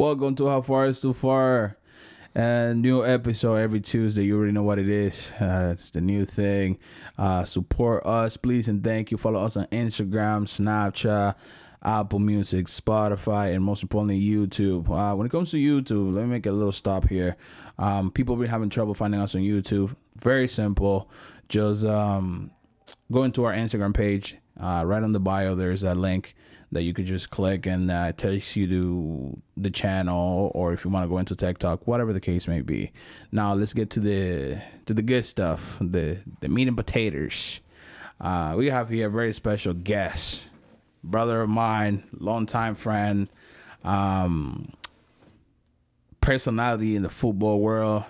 Welcome to How Far Is Too Far. And new episode every Tuesday. You already know what it is. Uh, it's the new thing. Uh, support us, please, and thank you. Follow us on Instagram, Snapchat, Apple Music, Spotify, and most importantly, YouTube. Uh, when it comes to YouTube, let me make a little stop here. Um, people been having trouble finding us on YouTube. Very simple. Just um, go into our Instagram page. Uh, right on the bio, there's a link that you could just click and uh, it takes you to the channel, or if you want to go into TikTok whatever the case may be. Now let's get to the to the good stuff, the the meat and potatoes. Uh, we have here a very special guest, brother of mine, longtime friend, um, personality in the football world,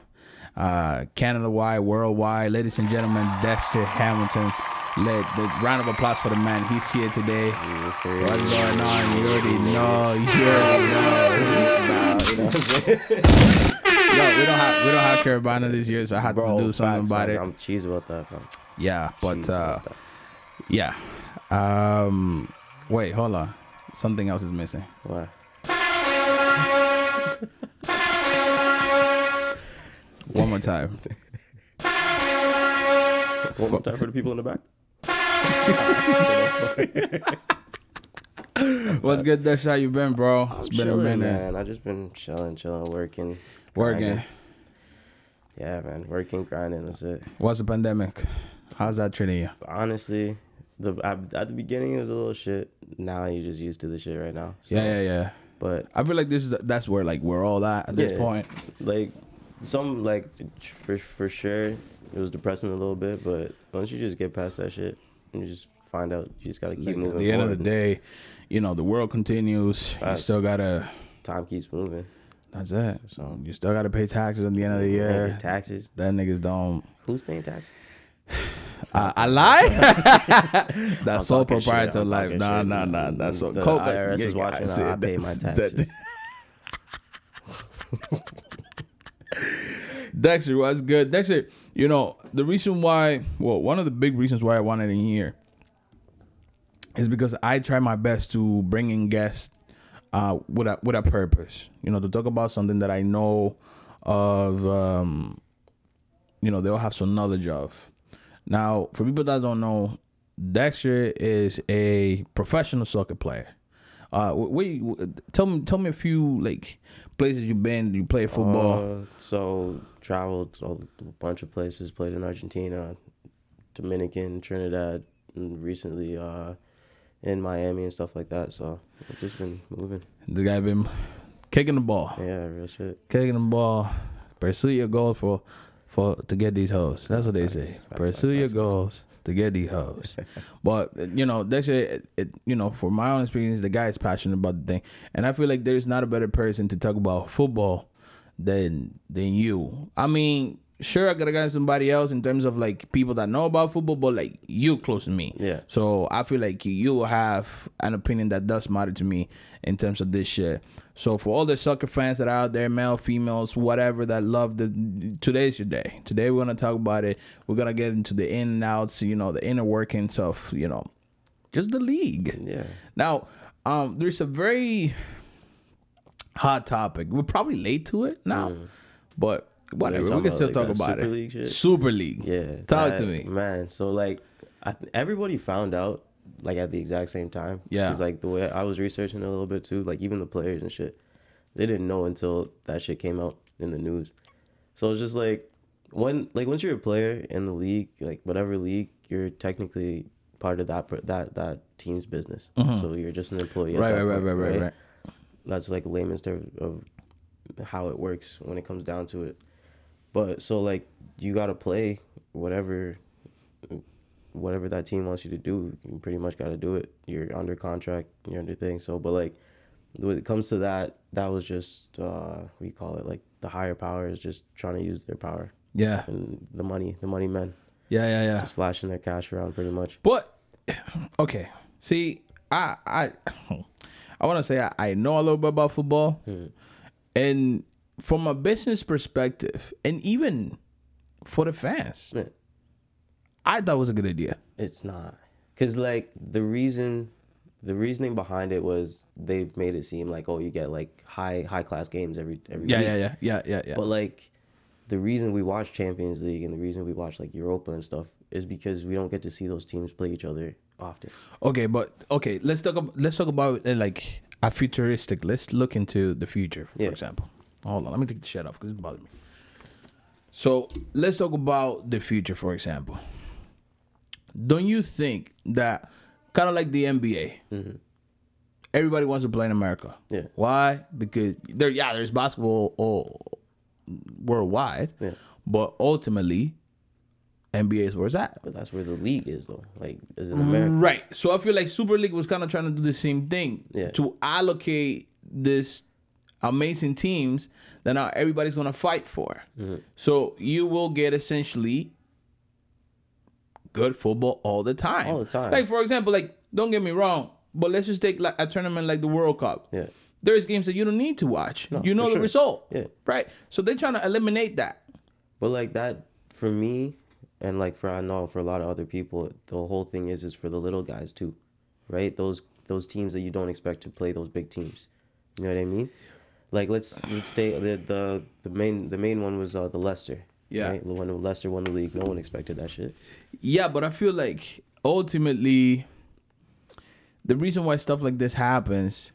uh, Canada wide, worldwide. Ladies and gentlemen, Dexter Hamilton. Let the round of applause for the man. He's here today. Yes. What's going on? You already know. You already know. Nah, you know what I'm saying? Yo, we don't have we don't have Caribana this year, so I had Bro, to do something facts, about man. it. I'm cheesed about that, bro. Yeah, but uh, yeah. Um, wait, hold on. Something else is missing. What? One more time. One more time for the people in the back. What's good, Dash? How you been, bro? It's I'm been a minute. man. I just been chilling, chilling, working, Working. grinding. Yeah, man, working, grinding. That's it. What's the pandemic? How's that treating you? Honestly, the at, at the beginning it was a little shit. Now you're just used to the shit right now. So, Yeah, yeah, yeah. But I feel like this is that's where like we're all at at this point. like some like for for sure it was depressing a little bit. But once you just get past that shit, you just find out you just gotta keep Like, moving. at the end of the day, you know, the world continues. You still gotta. time keeps moving. That's it. So You still gotta pay taxes at the end of the year. taxes. That niggas don't. Who's paying taxes? I, I lie. that's sole proprietor life. Nah, shit. nah, nah. That's so. The Coke- IRS is watching. see, I pay my taxes. Dexter, what's good? Dexter, you know, the reason why, well, one of the big reasons why I wanted in here is because I try my best to bring in guests uh, with a with a purpose. You know, to talk about something that I know of. Um, you know, they'll have some knowledge of. Now, for people that don't know, Dexter is a professional soccer player. Uh, wait, tell me, tell me a few like places you've been. You play football. Uh, so traveled to a bunch of places. Played in Argentina, Dominican, Trinidad, and recently uh, in Miami and stuff like that. So I've just been moving. The guy been kicking the ball, Yeah, real shit. kicking the ball. Pursue your goals for for to get these hoes. That's what they say. Pursue your goals to get these hoes. but you know, that's it, it. You know, for my own experience, the guy is passionate about the thing, and I feel like there's not a better person to talk about football than than you. I mean. Sure, I gotta get somebody else in terms of like people that know about football, but like you close to me. Yeah. So I feel like you have an opinion that does matter to me in terms of this shit. So for all the soccer fans that are out there, male, females, whatever that love the today's your day. Today we're gonna talk about it. We're gonna get into the in and outs, you know, the inner workings of, you know, just the league. Yeah. Now, um, there's a very hot topic. We're probably late to it now, but whatever. We can still about, talk about Super it. League shit? Super League. Yeah. Talk to me. Man, so like I, everybody found out like at the exact same time. Yeah. Cause like the way I was researching a little bit too, like even the players and shit, they didn't know until that shit came out in the news. So it's just like when like once you're a player in the league, like whatever league, you're technically part of that that that team's business. So you're just an employee. Mm-hmm. Right, that right, right, right, right, right. that's like layman's term of how it works when it comes down to it. But so like you gotta play whatever whatever that team wants you to do. You pretty much gotta do it. You're under contract, you're under thing. So but like when it comes to that, that was just uh you call it? Like the higher power is just trying to use their power. Yeah. And the money, the money men. Yeah, yeah, yeah. Just flashing their cash around pretty much. But okay, see, I I I want to say I, I know a little bit about football, and from a business perspective, and even for the fans, Yeah. I thought it was a good idea. It's not. Cause like the reason the reasoning behind it was they made it seem like oh you get like high high class games every every Yeah, week. yeah, yeah, yeah, yeah, yeah. But like the reason we watch Champions League and the reason we watch like Europa and stuff is because we don't get to see those teams play each other often. Okay, but okay, let's talk. About, let's talk about uh, like a futuristic. Let's look into the future, for Yeah. example. Hold on, let me take the shit off because it's bothering me. So let's talk about the future, for example. Don't you think that kind of like the NBA? Mm-hmm. Everybody wants to play in America. Yeah. Why? Because there, yeah, there's basketball all worldwide, Yeah. but ultimately, NBA is where it's at. But that's where the league is though. Like is in America. Right. So I feel like Super League was kind of trying to do the same thing Yeah. to allocate this amazing teams that now everybody's gonna fight for. Mm-hmm. So you will get essentially good football all the time. All the time. Like for example, like don't get me wrong, but let's just take like a tournament like the World Cup. Yeah. There's games that you don't need to watch. No, you know the sure. result. Yeah. Right. So they're trying to eliminate that. But like that for me and like for I know for a lot of other people, the whole thing is is for the little guys too. Right? Those those teams that you don't expect to play those big teams. You know what I mean? Like let's let's stay the the, the main the main one was uh, the Leicester. Yeah. Right? When Leicester won the league, no one expected that shit. Yeah, but I feel like ultimately the reason why stuff like this happens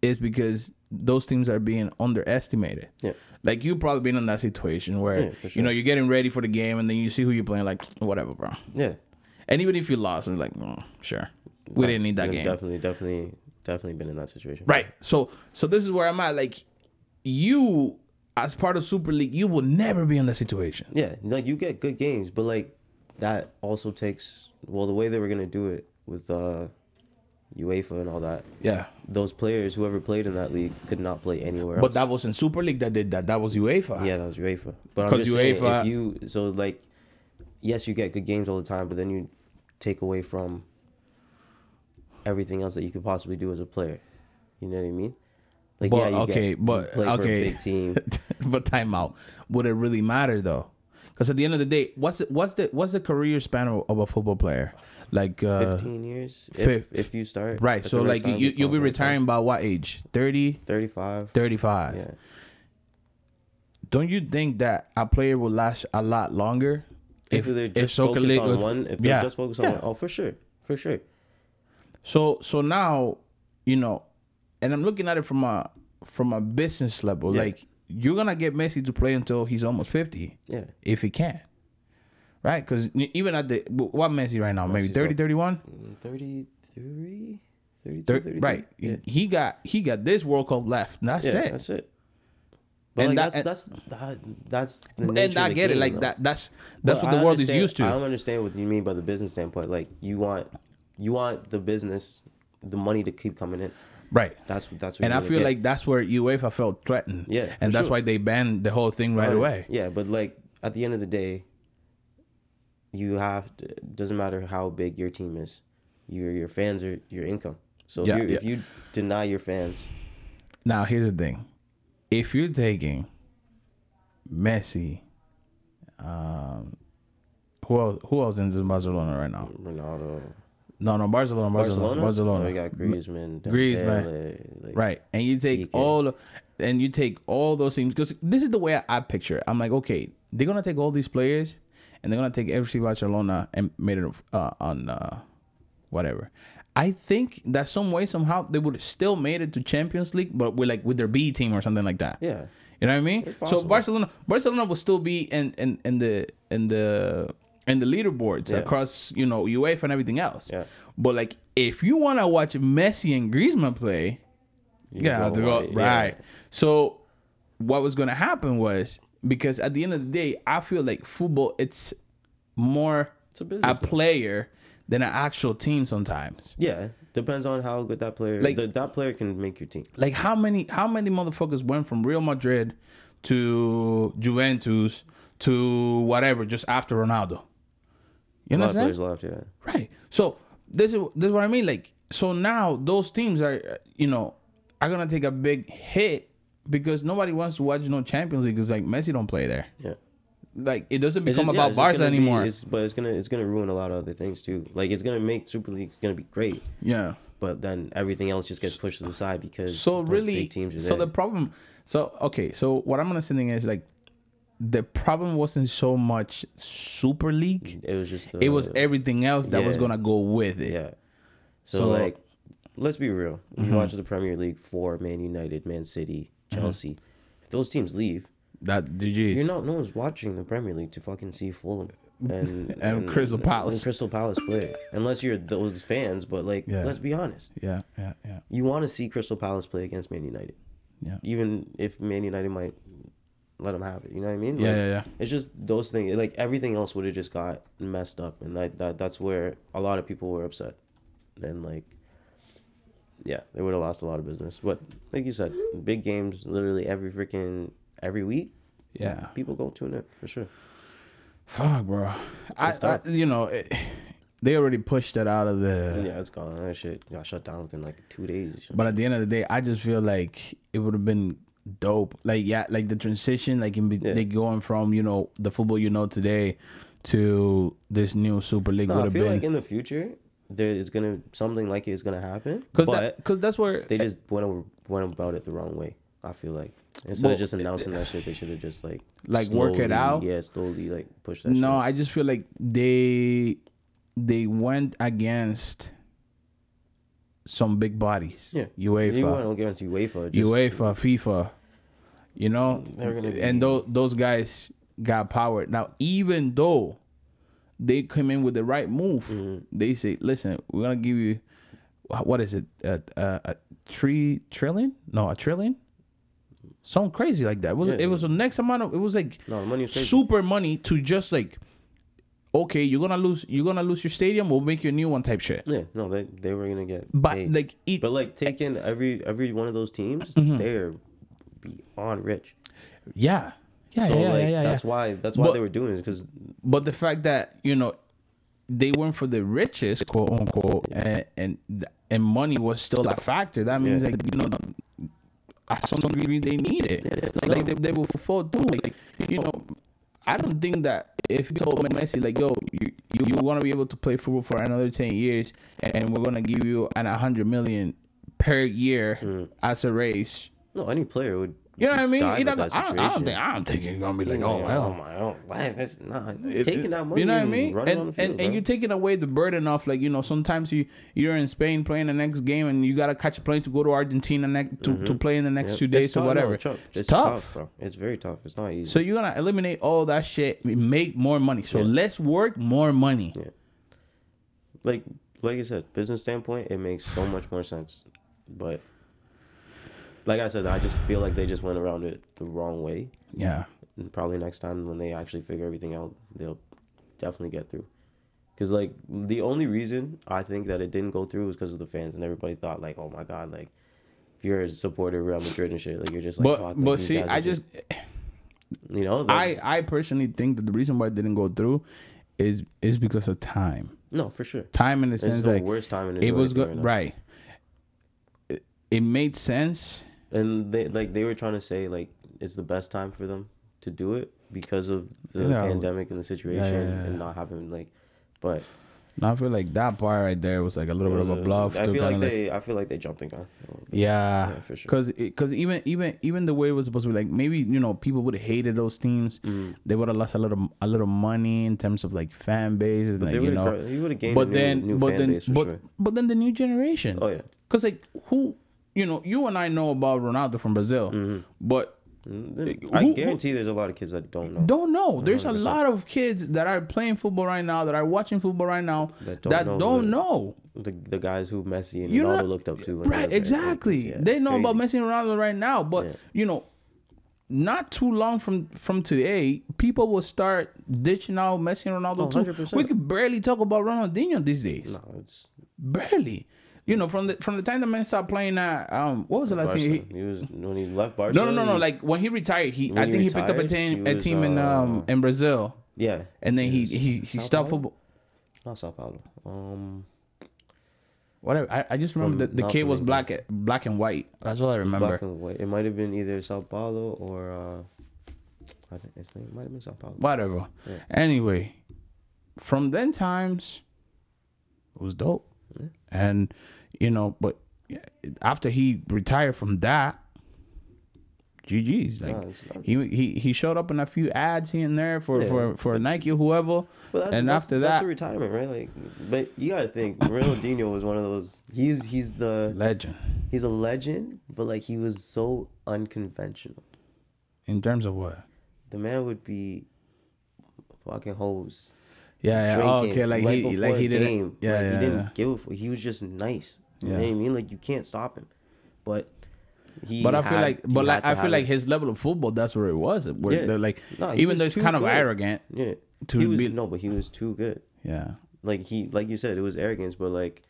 is because those teams are being underestimated. Yeah. Like you probably been in that situation where Yeah, for you know you're getting ready for the game and then you see who you're playing like whatever, bro. Yeah. And even if you lost, it's like, oh, sure. We didn't need that game. Definitely, definitely, definitely been in that situation. Right. So so this is where I'm at. Like you as part of Super League, you will never be in that situation. Yeah, like you get good games, but like that also takes well the way they were gonna do it with uh UEFA and all that. Yeah. Those players, whoever played in that league, could not play anywhere But else. that wasn't Super League that did that. That was UEFA. yeah, that was UEFA. But I'm 'Cause just saying, UEFA if you so like, yes, you get good games all the time, but then you take away from everything else that you could possibly do as a player. You know what I mean? Like, But, you okay, you but- okay. a big team. but time out. Would it really matter though? Because at the end of the day, what's the, what's the what's the career span of, of a football player? Like uh, 15 years if, fif- if you start right. So like you you you'll be right retiring by what age? 30, 35 35. yeah Don't you think that a player will last a lot longer if, they're just Soccer focused on one if yeah, they're just focused on yeah. one oh for sure for sure So so now, you know, and I'm looking at it from a from a business level. Yeah. Like you're gonna get Messi to play until he's almost 50. yeah if he can. Right? Because even at the what Messi right now, maybe Messi's 30, 31? Mm, 33 32 Thir- 33? right. yeah, He got he got this World Cup left. And that's yeah it. that's it but And like that- that's that's that, that's the and I get it. Like though. that that's that's But what the I world is used to. I don't understand what you mean by the business standpoint like you want you want the business the money to keep coming in Right. that's that's what And I feel get. like that's where UEFA felt threatened. Yeah, And that's sure. why they banned the whole thing right Right. away. Yeah, but like at the end of the day, you have to, doesn't matter how big your team is, your your fans are your income. So Yeah, if, you yeah. if you deny your fans, Now here's the thing. If you're taking Messi, um who else who else is in Barcelona right now? Ronaldo, No, no, Barcelona, Barcelona, Barcelona, Barcelona. Oh, you got Griezmann, Griezmann. Like, Right. And you take all of- and you take all those teams because this is the way I, I picture it. I'm like, okay, they're gonna take all these players and they're gonna take FC Barcelona and made it uh, on uh, whatever. I think that some way somehow they would have still made it to Champions League, but with like with their B team or something like that. Yeah, You know what I mean? So. Barcelona, Barcelona will still be in in, in the in the in the leaderboards Yeah. across you know UEFA and everything else. Yeah. But like, if you want to watch Messi and Griezmann play, you have to go it, yeah. right. So what was gonna happen was because at the end of the day, I feel like football it's more it's a a player than an actual team sometimes. yeah, depends on how good that player. Like- Like that player can make your team. Like how many how many motherfuckers went from Real Madrid to Juventus to whatever just after Ronaldo? You A lot of understand? players left. Yeah, Right. So this is this is what I mean. Like so now those teams are you know are gonna take a big hit because nobody wants to watch no Champions League because like Messi don't play there. yeah. like it doesn't become just- yeah, about it's Barca be- anymore. it's, but it's gonna it's gonna ruin a lot of other things too. Like it's gonna make Super League gonna be great, yeah. but then everything else just gets pushed to the side because So really, teams so there. the problem. So okay, so what I'm gonna understanding is like the problem wasn't so much Super League. it was just it was uh, everything else that was gonna go with it. Yeah. So, So- like, let's be real. You Mm-hmm. watch the Premier League for Man United, Man City, Chelsea. If those teams leave, That DG. you're not. No one's watching the Premier League to fucking see Fulham and Crystal Palace. and Crystal Palace play. Unless you're those fans, but like, Yeah. let's be honest. Yeah, yeah, yeah, You want to see Crystal Palace play against Man United, yeah. even if Man United might let them have it. You know what I mean? Yeah, Like, yeah, yeah. It's just those things. Like everything else would have just got messed up, and that, that that's where a lot of people were upset. And like, yeah, they would have lost a lot of business. But like you said, big games, literally every freaking every week, Yeah. people go tune in for sure. Fuck, bro. I, I you know, it, they already pushed it out of the. yeah, it's gone. That shit got shut down within like two days. But at the end of the day, I just feel like it would have been dope. Like yeah, like the transition, like in be, Yeah. they going from you know the football you know today to this new Super League no, would I have feel been like in the future there is gonna something like it is gonna happen. because but that because that's where they just went over, went about it the wrong way. I feel like instead Well, of just announcing that shit, they should have just like Like, work it out? Yeah, slowly like push that. no, shit. I just feel like they they went against some big bodies. Yeah. UEFA, You want to get into UEFA? Just, UEFA, FIFA. You know, and those those guys got power. Now, even though they come in with the right move, Mm-hmm. they say, "Listen, we're gonna give you what is it? A, a, a three trillion? No, a trillion? Something crazy like that. It was Yeah, it was the next amount of it was like No, money super money to just like, okay, you're gonna lose you're gonna lose your stadium. We'll make you a new one type shit. Yeah, no, they they were gonna get. But paid. like, it, but like taking every every one of those teams, Mm-hmm. they're beyond rich. yeah, yeah, so yeah, like yeah, yeah, that's yeah. why that's why But- they were doing it because But the fact that you know they went for the richest, quote unquote, and and and money was still a factor. That means Yeah. like you know, at some degree they need it. Like they, they will fulfill through. Like you know, I don't think that if you told Messi like, yo, you you, you want to be able to play football for another ten years, and, and we're gonna give you an hundred million per year Mm. as a race. no, any player would. You know what I mean? dive You're at not that gonna- I, don't, I don't think I don't think you're gonna be like, You're oh like, well. oh my, oh, why? That's not It- taking that money. You know what I mean? running And field, and, and you're taking away the burden of like you know sometimes you you're in Spain playing the next game and you gotta catch a plane to go to Argentina next to, to mm-hmm. play in the next Yep. few It's days or tough, no, whatever. tough. It's, tough. bro. It's very tough. It's not easy. So you're gonna eliminate all that shit, make more money. So Yeah. less work, more money. Yeah. like like I said, business standpoint, it makes so much more sense. But like I said, I just feel like they just went around it the wrong way. Yeah. And probably next time when they actually figure everything out, they'll definitely get through. Cause like the only reason I think that it didn't go through was because of the fans, and everybody thought like, oh my god, like if you're a supporter of Real Madrid and shit, like you're just like, But but see, I just you know, I I personally think that the reason why it didn't go through is is because of time. no for sure. Time in the It's sense the like worst time in the it was good, right? It, it made sense. And they like they were trying to say like it's the best time for them to do it because of the Yeah. pandemic and the situation yeah, and yeah. not having like but No, I feel like that part right there was like a little bit of a bluff. I feel like they I feel like they jumped the gun. a little bit. Yeah, Yeah, for sure. Cause, cause even even even the way it was supposed to be, like maybe you know people would have hated those teams. Mm. They would have lost a little a little money in terms of like fan base, and like you know. got- he would have gained But a new, then, new but fan then, base for but sure. but then the new generation. Oh yeah. Cause like who, you know, you and I know about Ronaldo from Brazil, but Mm, then Who- I who- guarantee there's a lot of kids that don't know. don't know. There's a 100%. lot of kids that are playing football right now, that are watching football right now, That that don't don't, know know. The, the guys who Messi and You know, Ronaldo looked up to. Right, exactly. yeah, they know about crazy. Messi and Ronaldo right now, but Yeah. you know, not too long from from today, people will start ditching out Messi and Ronaldo Oh, too. 100%. We could barely talk about Ronaldinho these days. No, it's Barely. You know, from the from the time the man stopped playing at um, what was the last thing? He, He was when he left Barca. no, no, no, no. Like when he retired, he I he think he picked up a team he a was, team in um uh, in Brazil, yeah, and then he was he he Sao stopped Paulo? football. not Sao Paulo. Um, Whatever. I, I just remember the, the kid was black black and white. That's all I remember. black and white. It might have been either Sao Paulo or uh, I think his name might have been Sao Paulo. whatever. Yeah. Anyway, from then times, it was dope, Yeah. and you know, but after he retired from that, GG's like. No, He, he he showed up in a few ads here and there for Yeah. for, for Nike or whoever. That's, and that's, after that's that- the retirement, right? Like, but you gotta think, Ronaldinho was one of those. He's he's the Legend he's a legend, but like he was so unconventional. in terms of what? The man would be fucking hose. Yeah, yeah. Oh, okay, like right he like he didn't. Yeah, like, yeah, He didn't yeah. give a f- He was just nice. You know what I mean? Like you can't stop him. But he. But I feel like, but like I feel like his level of football, that's where it was. Where Yeah. like, No, even though it's kind of arrogant. Yeah. to he was be- no, but he was too good. Yeah, like he like you said it was arrogance but like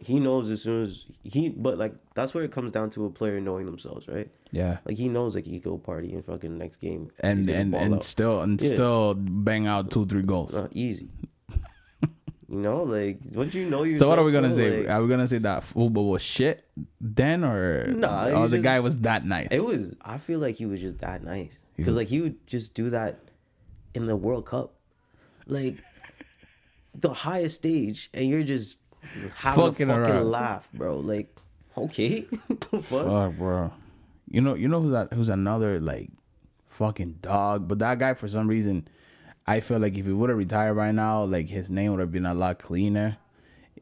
he knows as soon as he but like that's where it comes down to a player knowing themselves right yeah. like he knows like he could go party in fucking next game And and and out. still and Yeah. still bang out two three goals. not easy you know like once you know you So what are we gonna say? Are we gonna say that football was shit then, or Nah, you the just- guy was that nice? it was i feel like he was just that nice because like he would just do that in the world cup like the highest stage and you're just having Fucking a fucking around. laugh bro like okay fuck Fuck, bro. You know, you know who's that? Who's another like fucking dog? But that guy, for some reason, I feel like if he would have retired right now, like his name would have been a lot cleaner.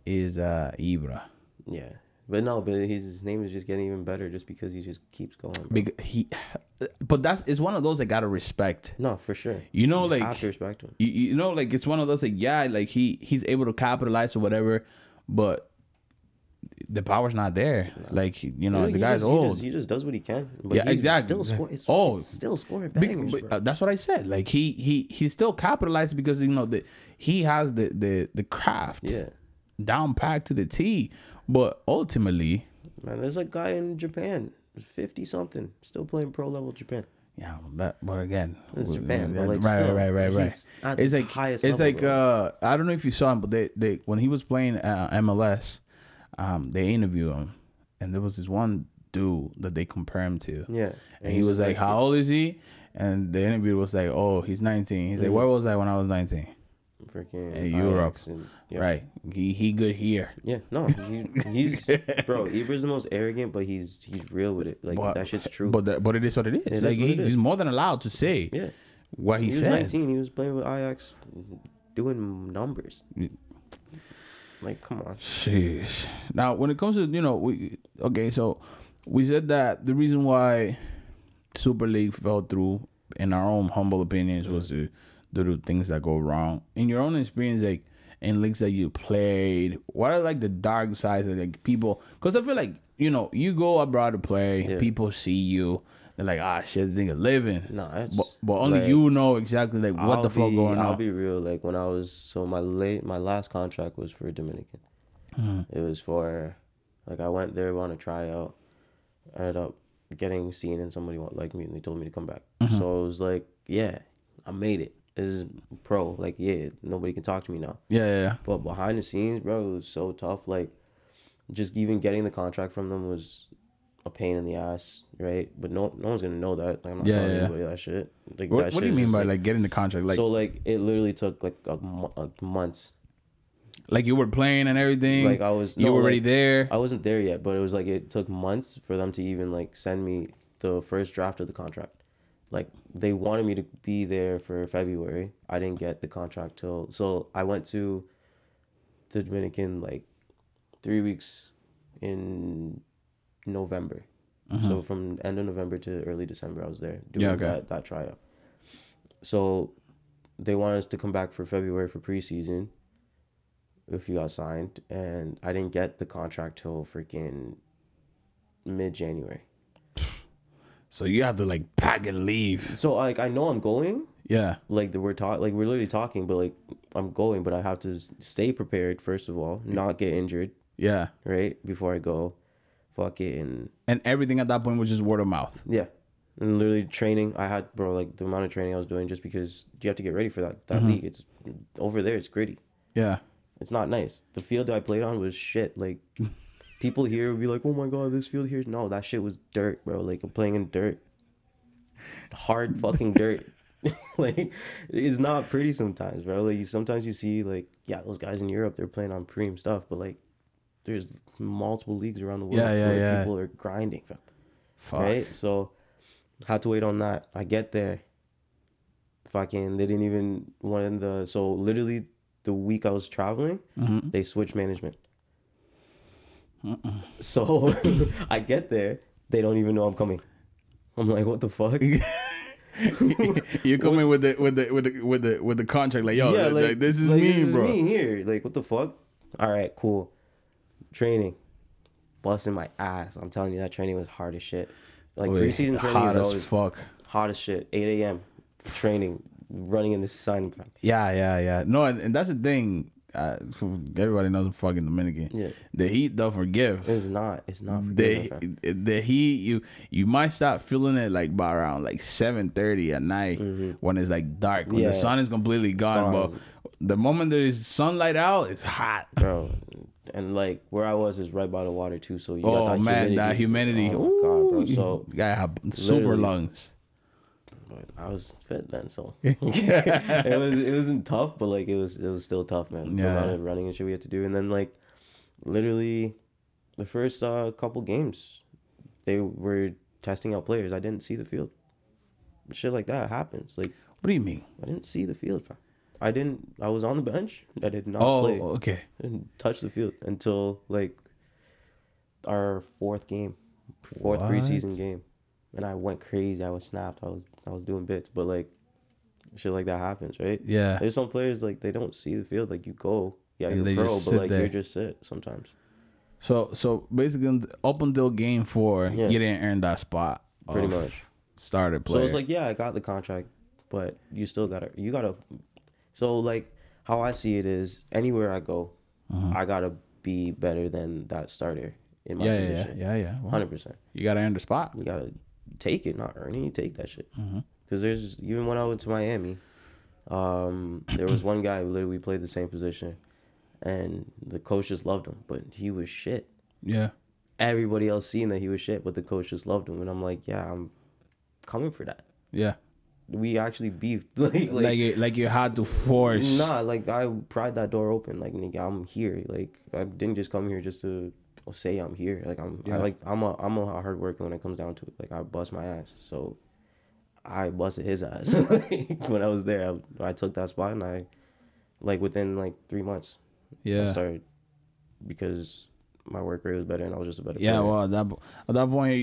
Is uh Ibra Yeah, but no, but his, his name is just getting even better just because he just keeps going. bro. because he, but that's it's one of those that gotta respect. No, for sure. You know, You like have to respect him. you, you know, like it's one of those like yeah, like he he's able to capitalize or whatever, but the power's not there. Like you know, the guy's just, He old. just, he just does what he can. But Yeah, exactly. Still score, it's, Oh. it's still scoring bangers, uh, that's what I said. Like he he he still capitalized because you know that he has the the the craft yeah, down packed to the T. But ultimately, man. There's a guy in Japan, fifty something, still playing pro level Japan. Yeah, that. But again, It's we- Japan, yeah, but like right, still, right, right, right, right. It's like highest it's like uh, I don't know if you saw him, but they they when he was playing uh, MLS, um, they interviewed him, and there was this one dude that they compare him to. yeah, And he was just like, "How old is he?" And the interview was like, "Oh, he's 19." He's like, Mhm. "Where was I when I was 19?" Freaking in Europe. And- yeah. Right. He he good here. Yeah, no, he, he's bro. Ibra's the most arrogant, but he's he's real with it. Like But- that shit's true. But but it is what it is. is like what he, it is. he's more than allowed to say yeah, what he, he was said. 19. He was playing with Ajax, doing numbers. Like, come on. Sheesh. Now, when it comes to you know, we okay, so we said that the reason why Super League fell through, in our own humble opinions, was mm. to to things that go wrong. In your own experience, like in leagues that you played, what are like the dark sides of like people? Because I feel like you know, you go abroad to play, Yeah. people see you, they're like, ah, shit, this nigga living. No, But, but only like, you know exactly like what I'll the fuck be- going on. I'll be real. Like when I was so my late my last contract was for Dominican. Mhm. It was for like I went there on a tryout. I ended up getting seen and somebody liked me and they told me to come back. Mm-hmm. So it was like, yeah, I made it. Is pro. Like yeah, nobody can talk to me now. Yeah, yeah, yeah. But behind the scenes, bro, it was so tough. Like, just even getting the contract from them was a pain in the ass, right? But no, no one's gonna know that. Like, I'm not Yeah, telling yeah. anybody that shit. Like, What, that what do you mean by like, like getting the contract? Like, so like it literally took like a, a months. like you were playing and everything. Like I was, you no, were already like, there. I wasn't there yet, but it was like it took months for them to even like send me the first draft of the contract. Like they wanted me to be there for February. I didn't get the contract till so I went to the Dominican like three weeks in November. So uh-huh. from end of November to early December, I was there doing Yeah, okay. that that tryout. So they wanted us to come back for February for preseason if you got signed, and I didn't get the contract till freaking mid January. So you have to like pack and leave. So like I know I'm going, Yeah. like we're talk like we're literally talking, but like I'm going, but I have to stay prepared first of all, not get injured, Yeah. right before I go. Fuck it and And everything at that point was just word of mouth. yeah, and literally training. I had bro like the amount of training I was doing just because you have to get ready for that that mm-hmm. league. It's over there. It's gritty. Yeah. It's not nice. The field I played on was shit. Like people here would be like, "Oh my god, this field here." No, that shit was dirt, bro. Like I'm playing in dirt, hard fucking dirt. like it's not pretty sometimes, bro. Like sometimes you see like yeah, those guys in Europe they're playing on premium stuff, but like there's multiple leagues around the world Yeah, yeah, where yeah. people are grinding. Fuck. right? So had to wait on that. I get there. Fucking, they didn't even one in the so literally the week I was traveling, Mhm. they switched management. So I get there, they don't even know I'm coming. I'm like, what the fuck? you come in with the with the with the with the with the contract like yo yeah, like, like, this is like, me this is bro me here. Like, what the fuck? All right, cool. Training, busting my ass. I'm telling you, that training was hard as shit. Like Wait, preseason training hot is as fuck hot as shit. 8 a.m. training, running in the sun. yeah yeah yeah no and, and that's the thing uh, everybody knows I'm fucking Dominican Yeah. the heat don't forgive It's not. It's not. the forgiving, fam. the heat you you might start feeling it like by around like seven thirty at night when it's like dark when Mm-hmm. Yeah. the sun is completely gone, Gone. but the moment there is sunlight out it's hot bro. And like where I was is right by the water too, so you got oh that man that humidity Oh my god, bro. So you gotta have super lungs but I was fit then, so it was it wasn't tough, but like it was it was still tough, man. The amount Yeah. of running and shit we had to do, and then like literally the first uh, couple games, they were testing out players. I didn't see the field. Shit like that happens. Like what do you mean I didn't see the field. I didn't. I was on the bench. I did not oh play. okay didn't touch the field until like our fourth game, fourth What? preseason game, and I went crazy. I was snapped. I was I was doing bits, but like shit like that happens, right? yeah There's some players like they don't see the field. Like you go, yeah, And you're pro, just but like there. you're just sit sometimes. So so basically up until game four, Yeah. you didn't earn that spot. Pretty much. starter So player. it's like, yeah, I got the contract, but you still gotta, you gotta. So like, how I see it is, anywhere I go, I gotta be better than that starter in my Uh-huh. yeah, yeah, yeah, position. yeah, yeah. Well, Hundred percent. you gotta earn the spot. You gotta take it, not earn it. You take that shit. Mm-hmm. Because there's even when I went to Miami, um, there was one guy who literally played the same position, and the coach just loved him, but he was shit. Yeah, Everybody else seen that he was shit, but the coach just loved him, and I'm like, yeah, I'm coming for that. yeah. We actually beefed, like, Like like, it, like you had to force. nah, like I pried that door open, like nigga, I'm here. Like I didn't just come here just to say I'm here. Like I'm, Yeah. I like I'm a I'm a hard worker when it comes down to it. Like I bust my ass, so I busted his ass like, when I was there. I, I took that spot and I, like within like three months, Yeah, I started because my work rate was better and I was just a better. yeah. player. Well, at that at that point,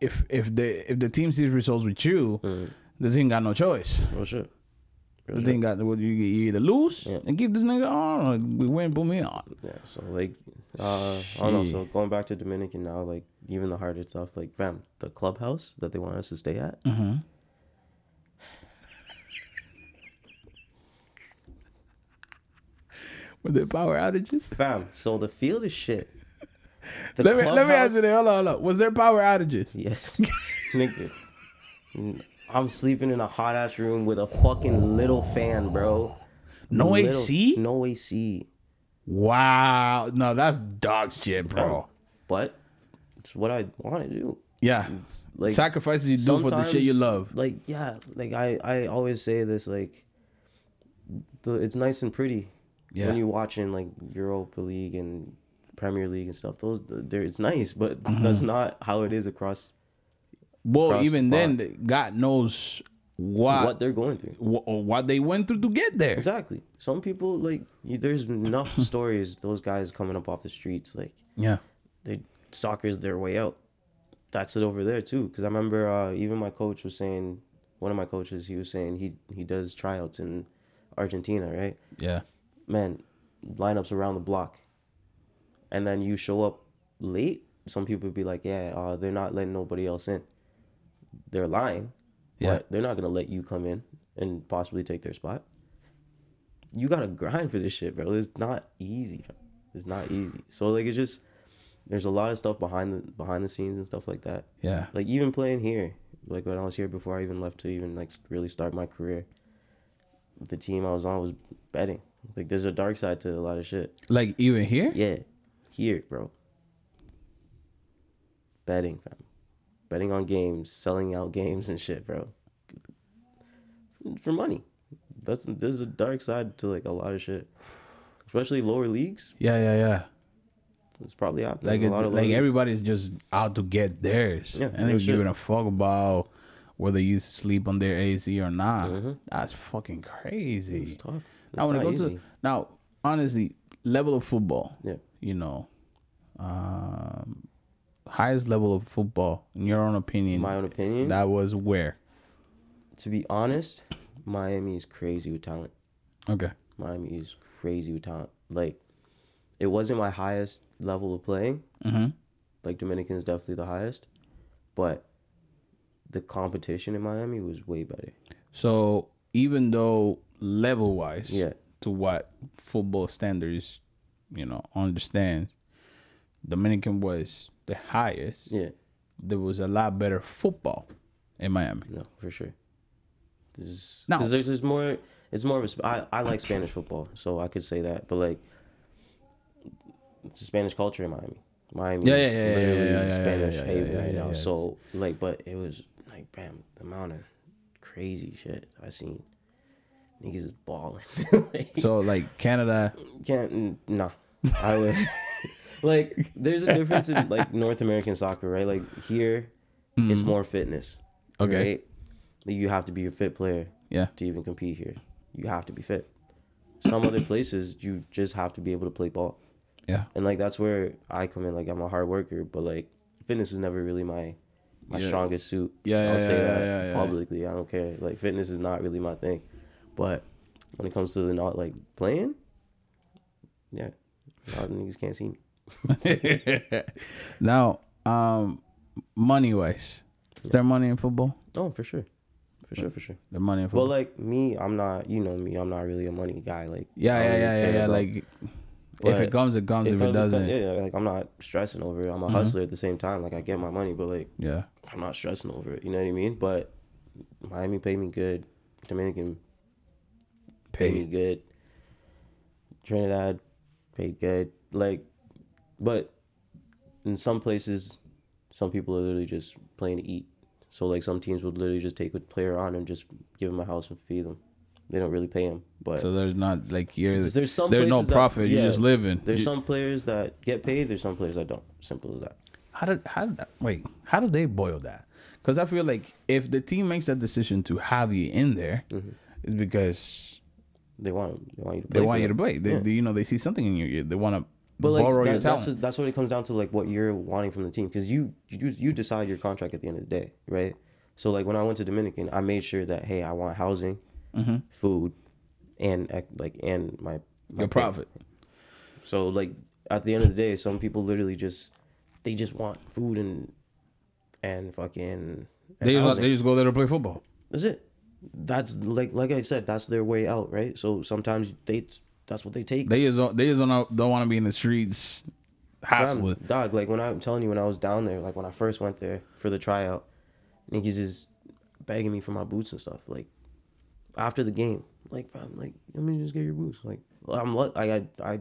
if if the if the team sees results with you, Mm. the team got no choice. Real shit. The shit. team got what you, you either lose Yeah. and keep this nigga on, or we win, put me on. Yeah, so like, uh, I don't know. So going back to Dominican now, like even the harder stuff, like fam, the clubhouse that they want us to stay at. Mm-hmm. With the power outages. Fam, so the field is shit. The let me let me ask you that. Hold on, hold on. Was there power outages? Yes, nigga. I'm sleeping in a hot ass room with a fucking little fan, bro. No Little- AC? No AC. Wow. No, that's dog shit, bro. But it's what I want to do. Yeah. Like Sacrifices you do for the shit you love. Like yeah, like I I always say this like the it's nice and pretty Yeah. when you're watching like Europa League and Premier League and stuff. Those there it's nice, but Mm-hmm. that's not how it is across Well, even the then, God knows what what they're going through. what, what they went through to get there. Exactly. Some people like you, there's enough stories. Those guys coming up off the streets like Yeah. they soccer's their way out. That's it over there too. Because I remember uh, even my coach was saying, one of my coaches, he was saying he he does tryouts in Argentina, right? Yeah. Man, lineups around the block, and then you show up late. Some people would be like, yeah, uh, they're not letting nobody else in. They're lying. Yeah. But they're not gonna let you come in and possibly take their spot. You gotta grind for this shit, bro. It's not easy. Bro. It's not easy. So like it's just there's a lot of stuff behind the behind the scenes and stuff like that. Yeah. Like even playing here, like when I was here before I even left to even like really start my career, the team I was on was betting. Like there's a dark side to a lot of shit. Like even here? Yeah, here, bro. Betting, fam. Betting on games, selling out games and shit, bro. for money. That's there's a dark side to like a lot of shit, especially lower leagues. Yeah, yeah, yeah. It's probably happening. Like a it, lot of like leagues. everybody's just out to get theirs. Yeah, and they're giving a fuck about whether you sleep on their AC or not. Mhm. That's fucking crazy. It's tough. It's now when it goes to now, honestly, level of football. Yeah. You know, um, highest level of football in your own opinion. my own opinion. that was where. to be honest, Miami is crazy with talent. Okay. Miami is crazy with talent. Like, it wasn't my highest level of playing. Mm-hmm. Like Dominican is definitely the highest, but the competition in Miami was way better. So even though level wise, Yeah, to what football standards, you know, understands, Dominican was the highest. yeah, There was a lot better football in Miami. no, for sure. This is because there's, there's more. It's more of a. I, I like Spanish football, so I could say that. But like, it's a Spanish culture in Miami. Miami, Yeah, yeah, yeah, literally yeah, yeah, yeah, Spanish yeah, haven right now. So like, but it was like, bam, the amount of crazy shit I seen. Niggas is balling. like, So like Canada, can't nah. I would like there's a difference in like North American soccer, right? Like here it's more fitness. Mm-hmm. Okay. Right? Like, you have to be a fit player yeah, to even compete here. You have to be fit. Some other places you just have to be able to play ball. yeah, And like that's where I come in. Like I'm a hard worker, but like fitness was never really my my Yeah. strongest suit. Yeah, I'll yeah, say yeah, that yeah. publicly. I don't care. Like fitness is not really my thing. But when it comes to the not like playing, yeah, a lot of niggas can't see me. now, um, money wise, is there money in football? Oh, for sure, for sure, for sure. The money in football But like me, I'm not. You know me. I'm not really a money guy. Like yeah, yeah, yeah, yeah, yeah. Like, if it comes, it comes. If it doesn't, yeah, like I'm not stressing over it. I'm a Mhm. hustler at the same time. Like I get my money, but like yeah, I'm not stressing over it. You know what I mean? But Miami paid me good. Dominican paid me good. Trinidad paid good. Like, but in some places, some people are literally just playing to eat. So like some teams would literally just take a player on and just give him a house and feed them. They don't really pay him, but So there's not like you're. there's some There's no places that- profit. yeah, You're just living. There's You- some players that get paid. There's some players that don't. Simple as that. How did how did that, wait? How do they boil that? Because I feel like if the team makes that decision to have you in there, mm-hmm. it's because They want they want you to play. they want you to play. They, Yeah. they- you know they see something in you. They want to But like that, that's talent. that's what it comes down to, like what you're wanting from the team, because you you you decide your contract at the end of the day, right? So like when I went to Dominican, I made sure that hey, I want housing, Mm-hmm. food, and like and my, my your profit. So like at the end of the day, some people literally just they just want food and and fucking. And They just, they just go there to play football. That's it. That's like like I said, that's their way out, right? So sometimes they that's what they take. They just don't, they just don't don't want to be in the streets Fam, hassling. dog, like when I'm telling you, when I was down there, like when I first went there for the tryout, niggas is begging me for my boots and stuff. Like after the game, like fam, like let me just get your boots. Like I'm luck, I, I, I.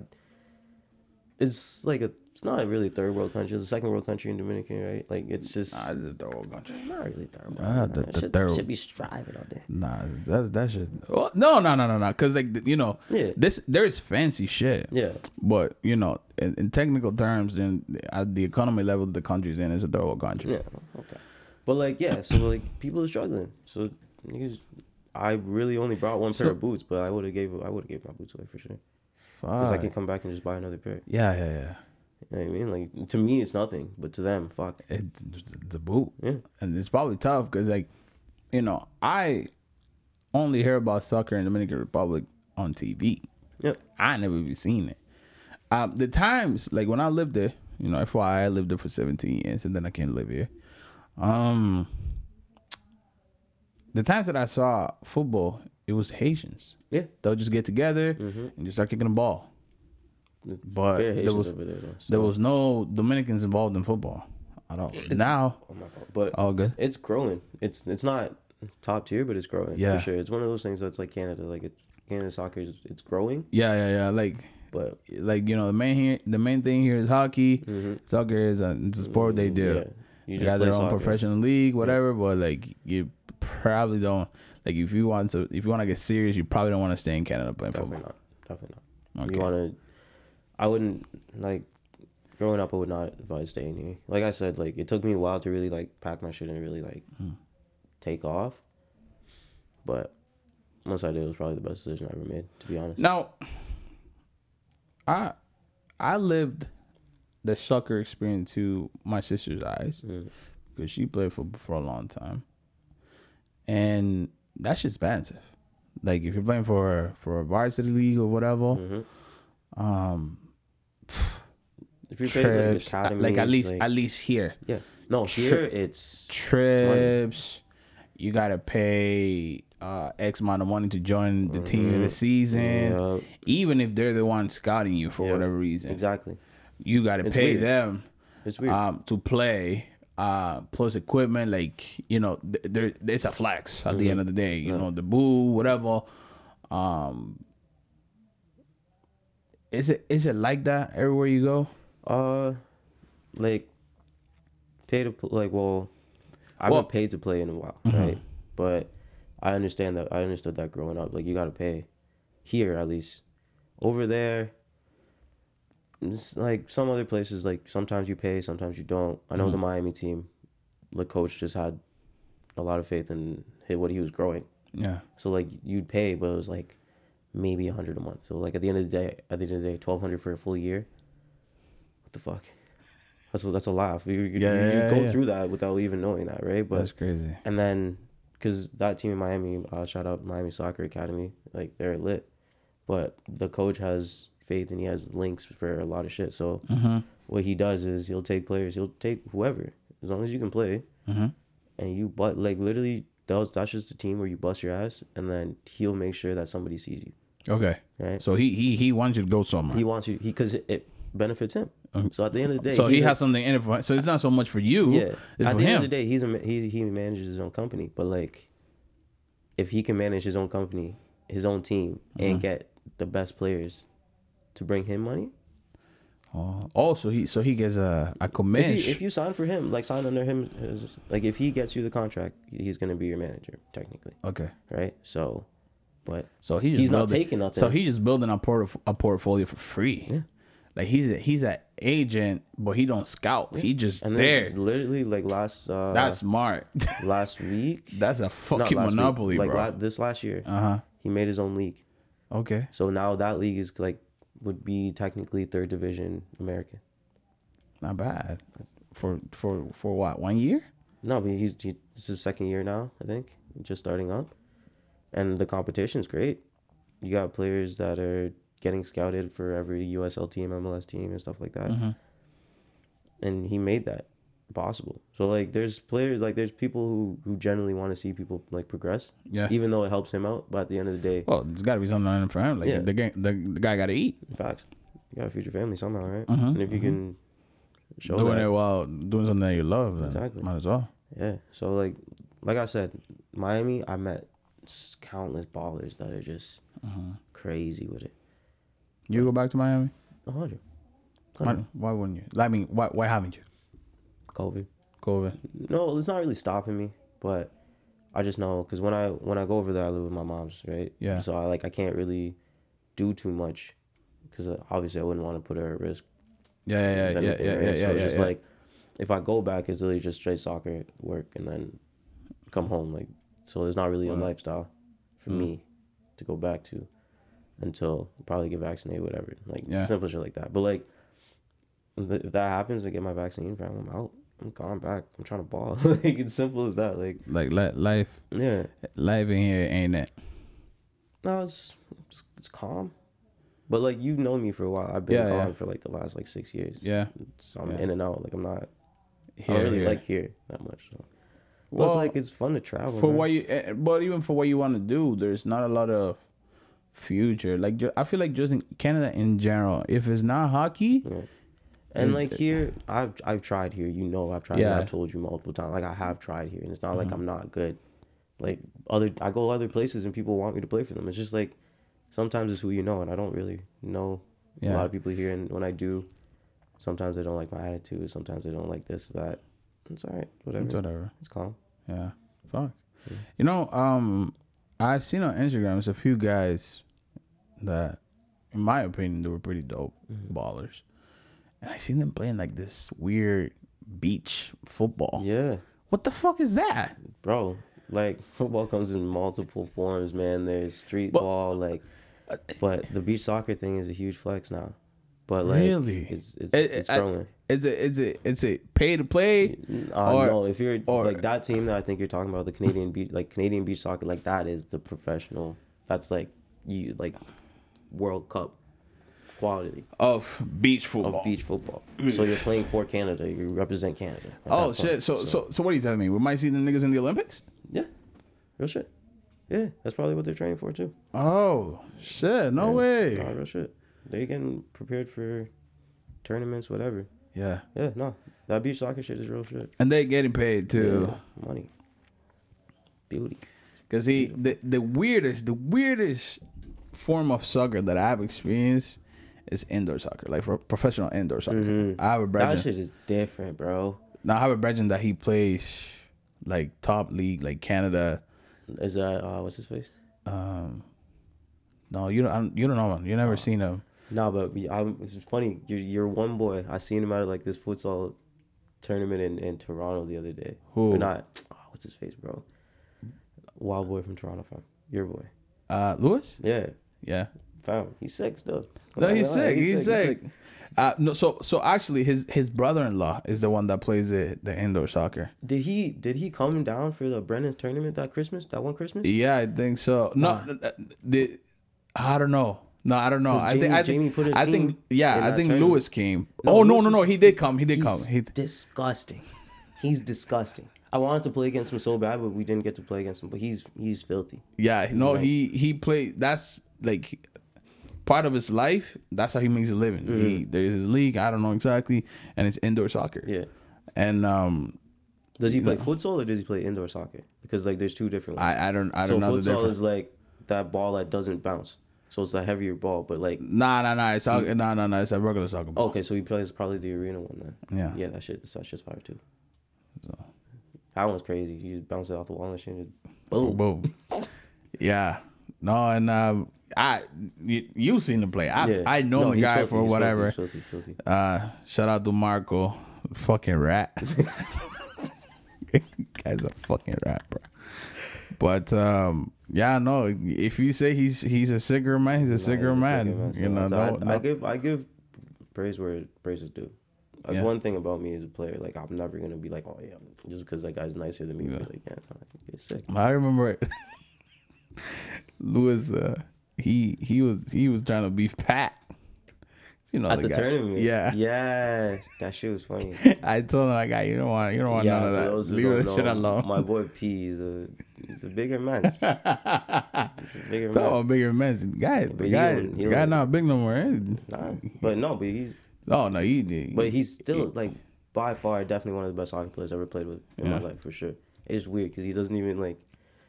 It's like a, it's not really a third world country. It's a second world country in Dominican, right? Like it's just Nah, it's a third world country. not really third world. Ah, the- the should, third- should be striving out there. Nah, that's that shit. Oh, no, no, no, no, no. Because like you know, Yeah. this there's fancy shit. Yeah, But you know, in, in technical terms, then at the economy level the country's in, is a third world country. yeah, okay. But like yeah, so like people are struggling. So niggas, I really only brought one pair of boots, but I would have gave I would have gave my boots away for sure. Because I can come back and just buy another pair. Yeah, yeah, yeah. You know what I mean? Like to me, it's nothing, but to them, fuck. It's, it's a boot, Yeah, and it's probably tough because like, you know, I only hear about soccer in Dominican Republic on TV. yep, I never even seen it. Um, the times like when I lived there, you know, FYI, I lived there for 17 years, and then I can't live here. Um, the times that I saw football, it was Haitians. yeah. They'll just get together Mm-hmm. and just start kicking the ball. But there was there. Though, so- there was no Dominicans involved in football at all. now, Oh fault. But all good. it's growing. It's it's not top tier, but it's growing. Yeah. for sure. It's one of those things that's like Canada. Like it, Canada soccer is it's growing, Yeah, yeah, yeah. Like but like you know the main here the main thing here is hockey. Mhm. Soccer is a, it's a sport they do. yeah. You they got their own soccer. professional league, whatever. But like, you probably don't like if you want to if you want to get serious, you probably don't want to stay in Canada playing Definitely football. not. Definitely not. Okay. You want to? I wouldn't like. Growing up, I would not advise staying here. Like I said, like it took me a while to really like pack my shit and really like Hmm. take off. But once I did, it was probably the best decision I ever made. To be honest. Now, I I lived the soccer experience to my sister's eyes Mm. because she played for for a long time, and that's expensive. Like if you're playing for for a varsity league or whatever, Mhm. um, If you pay like trips, uh, like at least like- at least here, yeah. No, Tri- here it's trips, you gotta pay uh X amount of money to join the team in the season. yeah, Even if they're the ones scouting you for Yeah, whatever reason, exactly. you gotta It's pay weird. them It's weird. um to play. Uh, plus equipment, like you know, th- there it's a flex at the Mm-hmm. end of the day. You know, the boo, whatever. Um, is it is it like that everywhere you go? Uh, like pay to like well, I Well- haven't paid to play in a while, Mhm. right? But I understand that. I understood that growing up. Like you got to pay here at least. Over there, like some other places. Like sometimes you pay, sometimes you don't. I know the Miami team, the coach just had a lot of faith in what he was growing. Yeah, So like you'd pay, but it was like maybe a hundred a month. So like at the end of the day, at the end of the day, twelve hundred for a full year. What the fuck? That's a, that's a laugh. You, you, Yeah, you, you yeah, go yeah. through that without even knowing that, right? But that's crazy. and then because that team in Miami, uh, shout out Miami Soccer Academy, like they're lit. But the coach has faith and he has links for a lot of shit. So Mm-hmm. what he does is he'll take players, he'll take whoever, as long as you can play, Mm-hmm. and you but like literally that's that's just a team where you bust your ass, and then he'll make sure that somebody sees you, Okay, right? so he he he wants you to go somewhere. He wants you he because it, it benefits him. So at the end of the day, so he he's a- has something in it for. So it's not so much for you. yeah. At the end of the day, he's a he he manages his own company, but like, if he can manage his own company, his own team, and Mhm. get the best players to bring him money, oh, oh, so he so he gets a a commission. you, if you sign for him, like sign under him, his, like if he gets you the contract, he's gonna be your manager technically, okay, right? So, but so he just he's not taking nothing. So he's just building a port a portfolio for free. Yeah. Like he's a, he's an agent, but he don't scout. He just there. literally like last uh That's smart. last week, That's a fucking last week, monopoly, like bro. la- this last year, uh huh. he made his own league. Okay. So now that league is like would be technically third division American. Not bad. For for for what? One year? No, but he's he, this is second year now. I think just starting up, and the competition's great. You got players that are getting scouted for every USL team, MLS team, and stuff like that. Mhm. And he made that possible. So like, there's players like there's people who who generally want to see people like progress, Yeah. even though it helps him out. But at the end of the day, Well, there's got to be something in it for him. Like Yeah. the, guy, the the guy got to eat. facts. You gotta feed your family somehow, right? Mhm, And if you mhm. can show doing that, it while doing something that you love, then Exactly. might as well. Yeah. So like, like I said, Miami, I met countless ballers that are just Uh-huh. crazy with it. You go back to Miami? A hundred. Why, Hundred. why wouldn't you? I mean, why why haven't you? COVID. COVID. No, it's not really stopping me, but I just know because when I when I go over there, I live with my mom's, right? Yeah. So I like I can't really do too much because obviously I wouldn't want to put her at risk. Yeah, yeah, yeah, with yeah, yeah, right? yeah, So yeah, it's yeah, just yeah. like if I go back, it's literally just straight soccer, work, and then come home. Like so, there's not really a lifestyle for Mm. me to go back to until probably get vaccinated, whatever. Like Yeah. simple shit like that. But like if if that happens, I get my vaccine, fam, I'm out. I'm gone back. I'm trying to ball. like it's simple as that. Like like li- life, yeah, life in here ain't it? no, it's it's, it's calm. But like you've known me for a while. I've been Yeah, gone yeah. for like the last like six years. Yeah, So I'm Yeah. in and out. Like I'm not. I here, don't really here. like here that much. So. Well, it's like it's fun to travel. for man. what you, eh, but even for what you want to do, there's not a lot of future. Like I feel like just in Canada in general, if it's not hockey, Yeah. And like here, I've I've tried here. You know, I've tried. Yeah. I've told you multiple times. Like I have tried here, and it's not like Mhm. I'm not good. Like other, I go other places, and people want me to play for them. It's just like sometimes it's who you know, and I don't really know a lot of people here. And when I do, sometimes they don't like my attitude. Sometimes they don't like this that. It's all right. Whatever. It's whatever. It's calm. Yeah. Fuck. Yeah. You know, um, I've seen on Instagram there's a few guys that, in my opinion, they were pretty dope Mm-hmm. ballers, and I seen them playing like this weird beach football. Yeah, What the fuck is that? bro. Like football comes in multiple forms, man. There's street But- ball, like, but the beach soccer thing is a huge flex now. But like, Really? it's it's, It- it's I- growing. Is it is it it's a pay to play? Uh, Or- no, if you're or- like that team that I think you're talking about, the Canadian beach, like Canadian beach soccer, like that is the professional. That's like you like World Cup quality Of beach football. of beach football. So you're playing for Canada. You represent Canada. Oh shit! point. So, so so what are you telling me? We might see the niggas in the Olympics? yeah, real shit. Yeah, that's probably what they're training for too. Oh shit! No Yeah. way. Real shit. They getting prepared for tournaments, whatever. Yeah, Yeah, no, that beach soccer shit is real shit. and they getting paid too. Yeah, money, beauty. Cause he the the weirdest the weirdest form of soccer that I've experienced is indoor soccer, like for professional indoor soccer. Mhm. I have a That shit is different, bro. Now I have a brethren that he plays like top league, like Canada. Is that uh, what's his face? Um, no, you don't. I don't- You don't know him. You never seen him. No, but I'm, it's funny. You're, you're one boy. I seen him at like this futsal tournament in, in Toronto the other day. Who? Or not? Oh, what's his face, bro? Wild boy from Toronto, fam. Your boy. Uh, Lewis. Yeah, Yeah. Fam. He's sick still. No, he's not gonna lie, sick. He's sick. Uh, no, so so actually, his his brother-in-law is the one that plays the the indoor soccer. Did he did he come down for the Brennan tournament that Christmas? That one Christmas? Yeah, I think so. No, uh, the I don't know. No, I don't know. I think I think Jamie put I think yeah, I think tournament. Lewis came. No, oh no, Lewis no, no, was- he did come. He did He's come. He disgusting. He's disgusting. I wanted to play against him so bad, but we didn't get to play against him. But he's he's filthy. yeah, no, nice. he he played. That's like part of his life. That's how he makes a living. He there's his league. I don't know exactly, and it's indoor soccer. Mm-hmm. Yeah. And um, Does he play futsal or does he play indoor soccer? Because like there's two different. ones. I I don't I don't know the futsal difference. is like that ball that doesn't bounce. So it's a heavier ball, but like Nah, nah, nah. It's all, nah, nah, nah. It's a regular soccer ball. okay, so he plays probably the arena one then. Yeah. Yeah, that shit that shit's fire too. So. That one's crazy. You just bounce it off the wall and shit. Boom, Boom. boom. yeah. No, and um, I you, you seen him play. I Yeah. I know No, the guy for he's whatever. Filthy, filthy, filthy. Uh, shout out to Marco, fucking rat. Guy's a fucking rat, bro. But um, yeah, no. If you say he's he's a cigarette man, he's a Nah, cigarette he's a man. You know, so no, I, I give I give praise where praise is due. That's Yeah. one thing about me as a player. Like I'm never gonna be like, oh yeah, just because that guy's nicer than me. Yeah. Like, yeah, no, he's sick. I remember Lewis. Uh, he he was he was trying to beef Pat. You know At the guy. tournament, Yeah. yeah, that shit was funny. I told him, like, guy, you don't want, you don't want yeah, none of that. Leave that shit alone. My boy P, he's a he's a bigger man. He's a bigger Talk man. about bigger men. Guy, but the he guy, he guy don't- big no more. eh? Nah, but no, but he's Oh no, he did. but he's still like by far definitely one of the best hockey players I ever played with in my life for sure. It's weird because he doesn't even like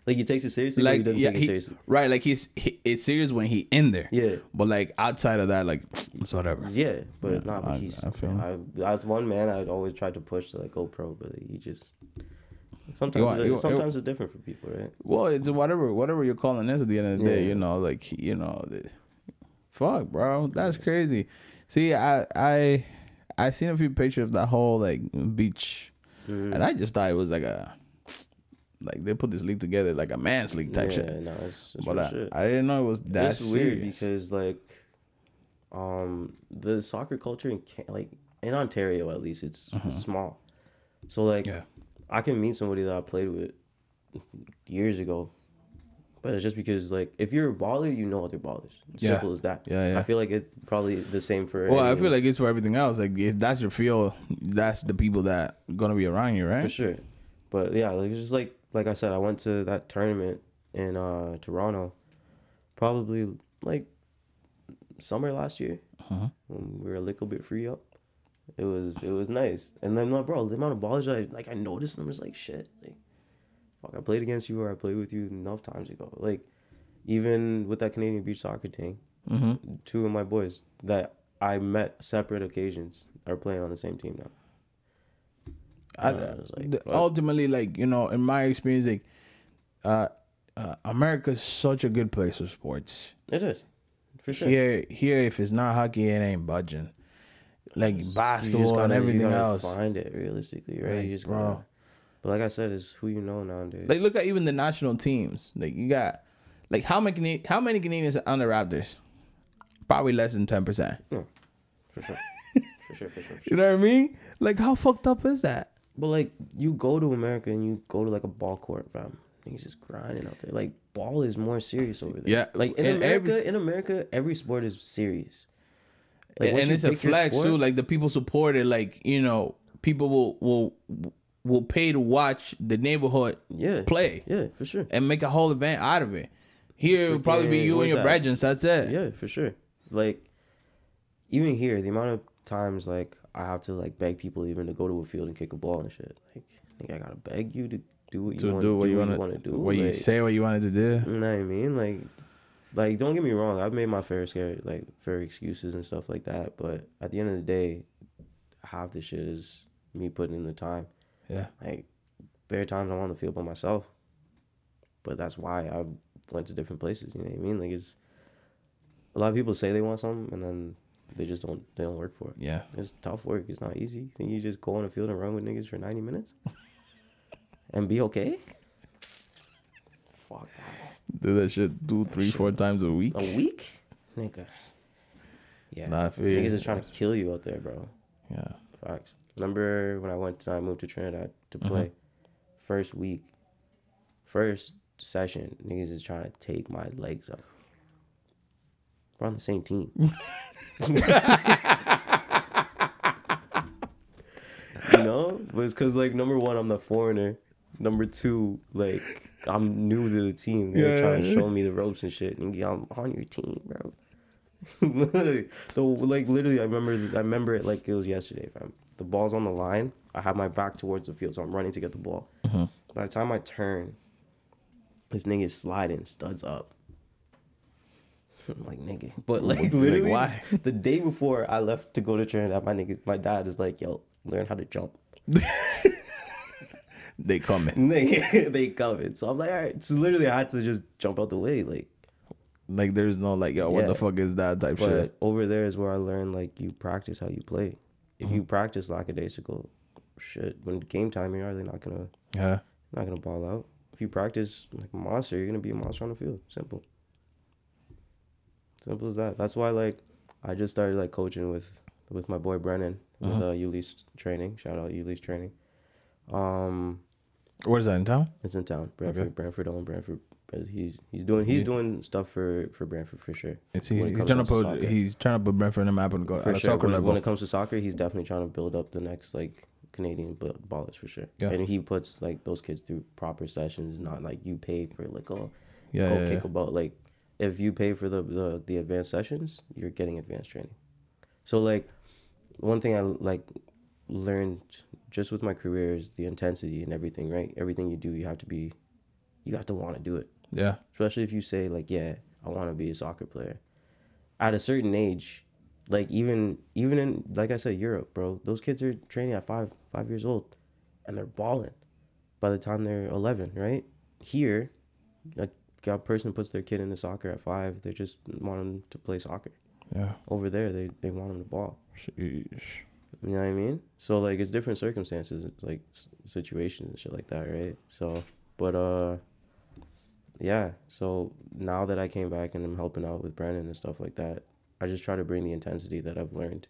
like he takes it seriously, like he doesn't yeah, take it he- seriously. right? Like he's he, it's serious when he in there. Yeah. But like outside of that, like it's whatever. Yeah, but Yeah, nah, but I- he's. I I, feel that's one man I'd always tried to push to like go pro, but he just. Sometimes, want- it's- you sometimes it's different for people, right? Well, it's whatever, whatever you're calling this at the end of the day. Yeah. You know, like you know, the, fuck, bro, that's crazy. See, I I I seen a few pictures of that whole like beach, Mhm. and I just thought it was like a like they put this league together like a man's league type yeah, shit. no, it's, it's But I, shit. I didn't know it was that it's weird serious. because like, um, the soccer culture in like in Ontario at least it's small, so like Uh-huh. Yeah. I can meet somebody that I played with years ago. But it's just because, like, if you're a baller, you know other ballers. Yeah. Simple as that. Yeah, yeah. I feel like it's probably the same for. Well, I feel like it's for everything else. Like if that's your field, that's the people that gonna be around you, right? for sure. But yeah, like it's just like like I said, I went to that tournament in uh Toronto, probably like summer last year Uh-huh. when we were a little bit free up. It was it was nice, and then like bro, the amount of ballers I like I noticed them was like shit. Like, fuck, I played against you or I played with you enough times ago. Like, even with that Canadian beach soccer team, Mm-hmm. two of my boys that I met separate occasions are playing on the same team now. I, I like, ultimately, like you know, in my experience, like, uh, uh, America's such a good place for sports. It is, for sure. Here, here, if it's not hockey, it ain't budging. Like just basketball gotta- and everything else. Find it realistically, right? Like, you just bro. gotta. But like I said, it's who you know nowadays. Like, look at even the national teams. Like, you got, like, how many how many Canadians are on the Raptors? Probably less than ten percent. for sure, for sure, for sure, for sure. You know what I mean? Like, how fucked up is that? But like, you go to America and you go to like a ball court, fam. Niggas just grinding out there. Like, ball is more serious over there. Yeah, Like in and America, every- in America, every sport is serious. and once it's a flex sport- too. Like the people support it. Like you know, people will will will pay to watch the neighborhood Yeah. play Yeah, for sure. and make a whole event out of it. Here, it'll probably be you and your that? brethren. That's it. Yeah, for sure. Like, even here, the amount of times like I have to like beg people even to go to a field and kick a ball and shit. Like, I gotta beg you to do what you want To do what you want to do. What you say, what you wanted to do. You know what I mean? Like, like don't get me wrong. I've made my fair scare, like fair excuses and stuff like that. But at the end of the day, half the shit is me putting in the time. Yeah. Like, bare times I'm on the field by myself. But that's why I went to different places. You know what I mean? Like, it's a lot of people say they want something and then they just don't. They don't work for it. Yeah. It's tough work. It's not easy. Think you just go on the field and run with niggas for ninety minutes and be okay? Fuck that. Do that shit two, three, four times a week. A week, nigga. Yeah, Nah, I feel you. niggas is trying to kill you out there, bro. Yeah. Facts. Remember when I went? I moved to Trinidad to mm-hmm. play. First week, first session, niggas is trying to take my legs up. We're on the same team. you know, but it's because like number one, I'm the foreigner. Number two, like I'm new to the team. They're Yeah. trying to show me the ropes and shit. And I'm on your team, bro. so like literally, I remember I remember it like it was yesterday, fam. The ball's on the line. I have my back towards the field, so I'm running to get the ball. Mm-hmm. By the time I turn, this nigga's sliding, studs up. I'm like nigga, but like Like, literally, why? the day before I left to go to Trinidad, my nigga, my dad is like, "Yo, learn how to jump." They coming. Nigga, they coming. So I'm like, all right. So literally, I had to just jump out the way, like. Like there's no like, yo, what Yeah. the fuck is that type But shit. over there is where I learned like you practice how you play. If Mm-hmm. you practice lackadaisical, shit, when game time you're really not gonna Yeah. not gonna ball out. If you practice like a monster, you're gonna be a monster on the field. Simple. Simple as that. That's why like I just started like coaching with with my boy Brennan with Uh-huh. uh training. Shout out Ulysse training. Um Where's that in town? it's in town. Brantford, Okay. Brantford own Brantford. He's he's doing he's Yeah. doing stuff for for Brantford for sure. It's he's, he's trying to put soccer. he's trying to put Brantford in the map and go for at a sure. soccer When, level. when it comes to soccer, he's definitely trying to build up the next like Canadian ballers for sure. Yeah. And he puts like those kids through proper sessions, not like you pay for like oh yeah, go yeah, kick yeah. a ball. Like if you pay for the, the the advanced sessions, you're getting advanced training. So like one thing I like learned just with my career is the intensity and everything. Right, everything you do, you have to be, you have to want to do it yeah. especially if you say like yeah i want to be a soccer player at a certain age like even even in like i said europe bro those kids are training at five five years old and they're balling by the time they're 11 right here a, a person puts their kid into soccer at five they just want them to play soccer Yeah. over there they, they want them to ball Sheesh. you know what i mean so like it's different circumstances it's like s- situations and shit like that right so but uh yeah so now that i came back and i'm helping out with brandon and stuff like that i just try to bring the intensity that i've learned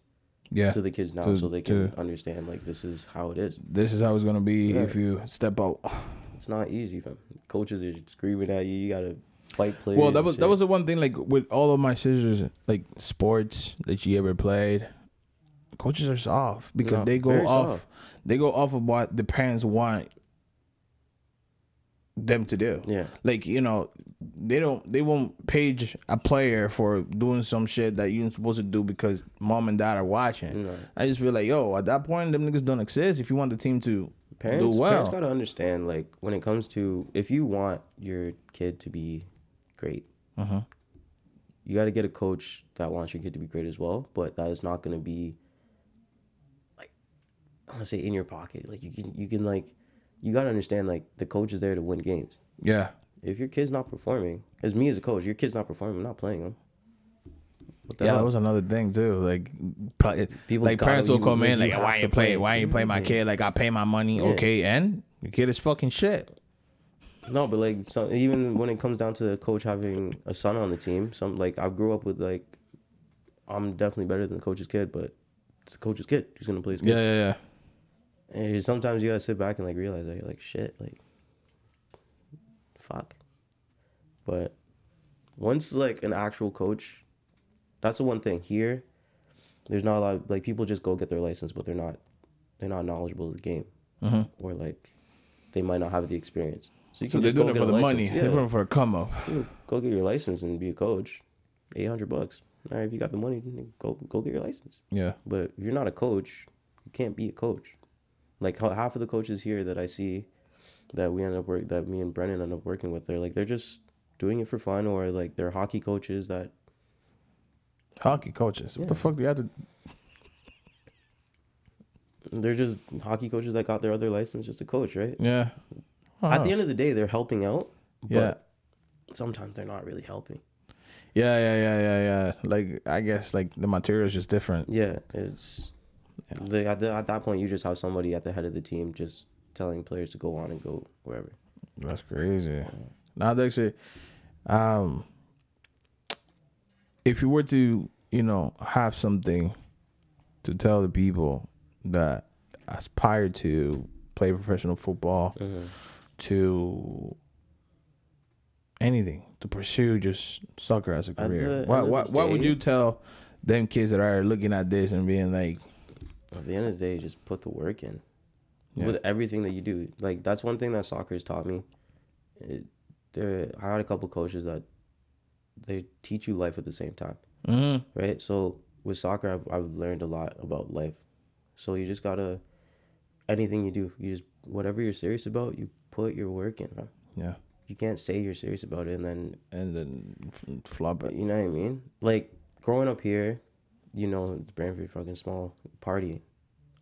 Yeah. to the kids now To- so they can to- understand like this is how it is This is how it's gonna be Yeah. if you step out. It's not easy fam. coaches are screaming at you you gotta fight players Well, that was that was the one thing. Like with all of my sisters, like sports that she ever played, coaches are soft because they go off. soft. They go off of what the parents want them to do. yeah Like you know, they don't. They won't page a player for doing some shit that you're supposed to do because mom and dad are watching. I just feel like, yo, at that point, them niggas don't exist. If you want the team to parents, well, parents gotta understand like when it comes to if you want your kid to be great uh-huh. you got to get a coach that wants your kid to be great as well but that is not going to be like I want to say in your pocket. Like you can you can like you gotta understand like the coach is there to win games. Yeah. If your kid's not performing, as me as a coach, your kid's not performing, I'm not playing them. What the Yeah, that was another thing too. Like, probably, People like parents will come in like, have "Why you play? play." Why you play my Yeah. kid? Like, I pay my money, Yeah. okay, and your kid is fucking shit." No, but like some, even when it comes down to the coach having a son on the team, some like I grew up with like I'm definitely better than the coach's kid, but it's the coach's kid who's gonna play his kid. Yeah, yeah, yeah. And sometimes you gotta sit back and like realize that you're like shit, like fuck. But once like an actual coach, that's the one thing here. There's not a lot of, like people just go get their license, but they're not they're not knowledgeable of the game, hmm or like they might not have the experience. you So can they're doing it for the money. license. They're Yeah. doing it for a come up. Go get your license and be a coach. Eight hundred bucks. All right, if you got the money, go go get your license. Yeah. But if you're not a coach, you can't be a coach. Like half of the coaches here that I see, that we end up work that me and Brennan end up working with, they're like they're just doing it for fun, or like they're hockey coaches that Hockey coaches. What the fuck do you have to? they're just hockey coaches that got their other license just to coach, right? Yeah. At the end of the day, they're helping out, but Yeah. sometimes they're not really helping. Yeah, yeah, yeah, yeah, yeah. Like I guess like the material is just different. Yeah, it's the, at, the, at that point you just have somebody at the head of the team just telling players to go on and go wherever. That's crazy. Now, actually, um, if you were to, you know, have something to tell the people that aspire to play professional football, mm-hmm. to anything, to pursue just soccer as a career, the what end what the what would you tell them kids that are looking at this and being like, At the end of the day, just put the work in Yeah. with everything that you do. Like that's one thing that soccer has taught me. It, there, I had a couple coaches that they teach you life at the same time, mm, right? So with soccer, I've I've learned a lot about life. So you just gotta anything you do, you just whatever you're serious about, you put your work in. Man. yeah, You can't say you're serious about it and then and then flop it. You know what I mean? Like growing up here, you know, it's Brantford fucking small party.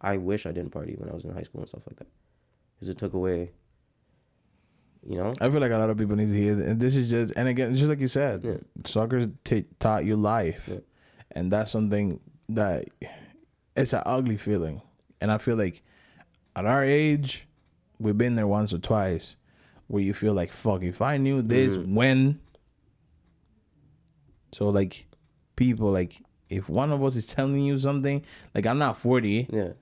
I wish I didn't party when I was in high school and stuff like that, because it took away. You know, I feel like a lot of people need to hear that. And this is just, and again, just like you said, Yeah. soccer t- taught you life, Yeah. and that's something that it's an ugly feeling. And I feel like at our age, we've been there once or twice, where you feel like, fuck, if I knew this Mhm. when. So like, people like, if one of us is telling you something, like I'm not forty, yeah.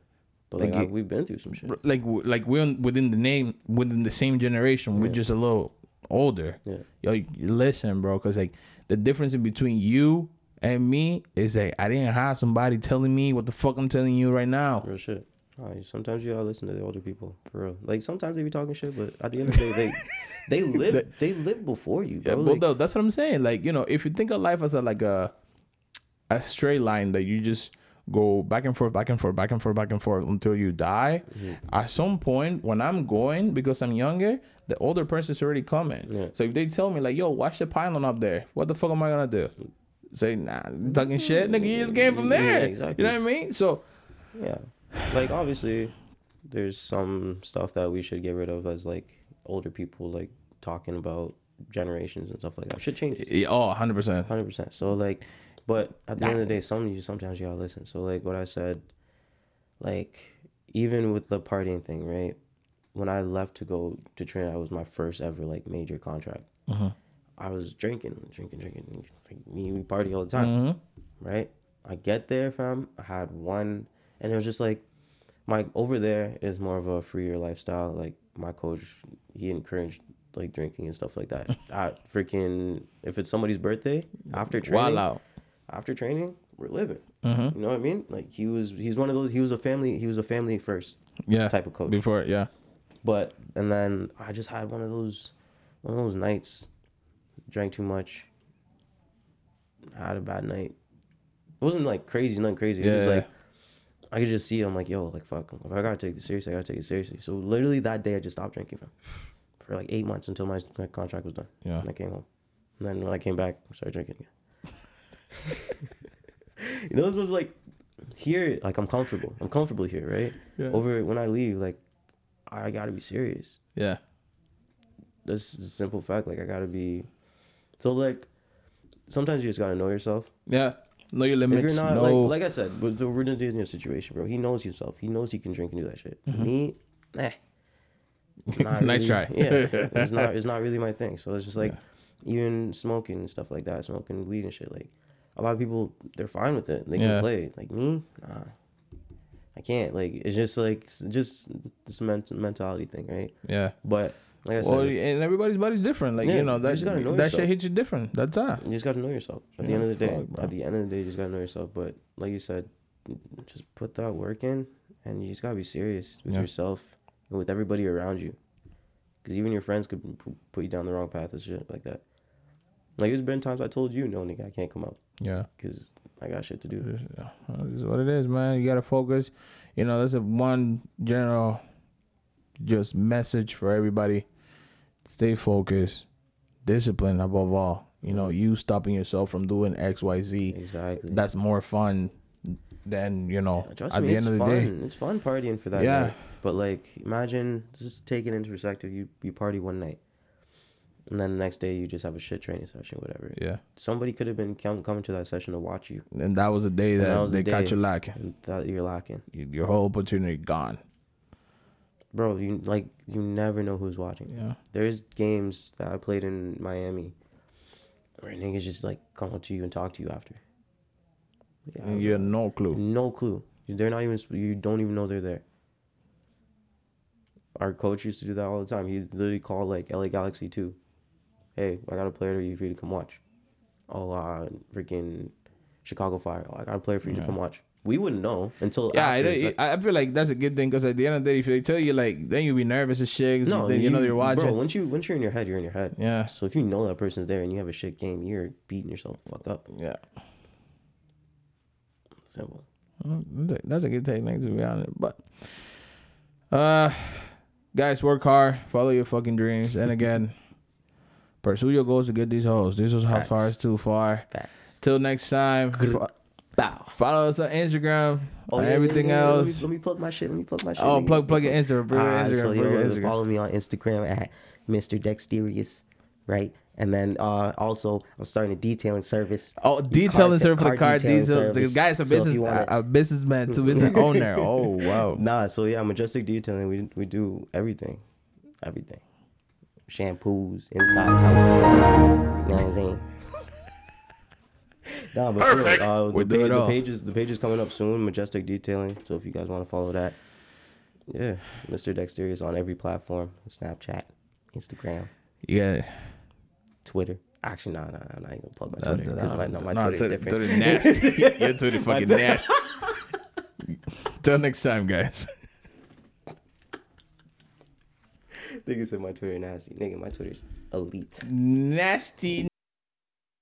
But Like like, it- we've been through some shit. like like we're in- within the name within the same generation we're Yeah. just a little older Yeah. yo you listen bro because like the difference in between you and me is that i didn't have somebody telling me what the fuck i'm telling you right now Real shit. Sometimes you gotta listen to the older people for real. Like sometimes they be talking shit, but at the end of the day, they they live they live before you, yeah, bro. but Like, though, that's what i'm saying like you know if you think of life as a like a a straight line that you just go back and forth back and forth back and forth back and forth until you die Mm-hmm. at some point when i'm going because i'm younger the older person's already coming Yeah. so if they tell me like yo watch the pylon up there what the fuck am i gonna do say nah talking shit nigga you just came from Yeah, there exactly. you know what i mean so Yeah. Like obviously there's some stuff that we should get rid of as like older people like talking about generations and stuff like that. Shit changes. yeah, oh 100% Hundred percent. So like but at the end of the day some you sometimes you gotta listen. So like what I said, like even with the partying thing, right? When I left to go to Trinidad, it was my first ever like major contract. Mhm. I was drinking, drinking, drinking. Like, me, we party all the time Mhm. right? I get there, fam. I had one, and it was just like, my over there is more of a freer lifestyle. Like my coach, he encouraged like drinking and stuff like that. I freaking if it's somebody's birthday after training, Wild out after training, we're living. Mhm. You know what I mean? Like he was, he's one of those. He was a family. He was a family first yeah type of coach. before yeah But and then I just had one of those, one of those nights, drank too much. Had a bad night. It wasn't like crazy, nothing crazy. It was just Yeah. like I could just see. It, I'm like, yo, like fuck. If I gotta take this seriously, I gotta take it seriously. So literally that day, I just stopped drinking for, for like eight months until my, my contract was done. yeah And I came home. And then when I came back, I started drinking again. You know, this was like here, like I'm comfortable. I'm comfortable here, right? Yeah. Over when I leave, like I gotta be serious. Yeah. That's a simple fact. Like I gotta be. So like, sometimes you just gotta know yourself. Yeah. Know your If limits. you're not know. like, like I said, but the we're in a situation, bro. He knows himself. He knows he can drink and do that shit. Me, eh. Mm-hmm. Nice try. Yeah, it's not. It's not really my thing. So it's just like, even smoking and stuff like that, smoking weed and shit. Like, a lot of people, they're fine with it. They can Yeah. play. Like me, nah. I can't. Like it's just like just this ment- mentality thing, right? yeah. But like I said, Well, you and everybody's body's different. Like Yeah, you know that gotta know that shit hits you different. That's all. just gotta know yourself. At the end of the day, fuck, at the end of the day, you just gotta know yourself. But like you said, just put that work in, and you just gotta be serious with Yeah. yourself and with everybody around you, because even your friends could put you down the wrong path and shit like that. Like there's been times I told you, no, nigga, I can't come out Yeah. because I got shit to do. Yeah, This is what it is, man. You gotta focus. You know, that's a one general just message for everybody. Stay focused, discipline above all. You know, you stopping yourself from doing X, Y, Z. Exactly. That's more fun than you know. Trust at me, the end of the fun. day, It's fun partying for that Yeah. night. But like, imagine just taking into perspective, you you party one night, and then the next day you just have a shit training session, whatever. yeah. Somebody could have been com- coming to that session to watch you, And that was the day that, that they the caught day. you lacking. that you're lacking, You- Your whole opportunity gone. bro. You like you never know who's watching. Yeah. There's games that I played in Miami, where niggas just like come up to you and talk to you after. Yeah, And you had no clue. No clue. They're not even. You don't even know they're there. Our coach used to do that all the time. He literally called like LA Galaxy two. Hey, I got a player for you for you to come watch. Oh, uh, freaking Chicago Fire. Oh, I got a player for you Yeah. to come watch. We wouldn't know until Yeah, after. I, I I feel like that's a good thing because at the end of the day, if they tell you like, then you'll be nervous as shit. no, then you, know they're watching. Bro, once you once you're in your head, you're in your head. yeah, So if you know that person's there and you have a shit game, you're beating yourself the fuck up. yeah. Simple. Mm, That's a, that's a good technique to be honest. But, uh, guys, work hard, follow your fucking dreams, and again, pursue your goals to get these hoes. This was how far Facts. is too far. Facts. Till next time, Bow. follow us on Instagram. Oh, and yeah, yeah, everything yeah, let me- else. Let me, plug my shit. Let me plug my shit. Oh, plug plug your Instagram. Plug Instagram. so plug your Instagram. follow me on Instagram at Mr. Dexterious, right? And then uh, also I'm starting a detailing service. Oh, detailing service for the car car detailing. The service. guy's a So business, wanna- a, a businessman, too, business owner. Oh wow. Nah, so yeah, Majestic Detailing. We we do everything, everything, shampoos, inside, out, outside. You know what I'm saying? Nah, but for real, uh, We the, do page, it the all. page is the page is coming up soon. Majestic Detailing. So if you guys want to follow that, yeah, Mr. Dexterious on every platform: Snapchat, Instagram, Yeah. Twitter. Actually, no, no, no, I'm not even gonna plug my Twitter because my, no, my nah, Twitter is different. Twitter nasty. Your Twitter fucking nasty. Till next time, guys. Nigga said my Twitter nasty. Nigga, my Twitter's elite. Nasty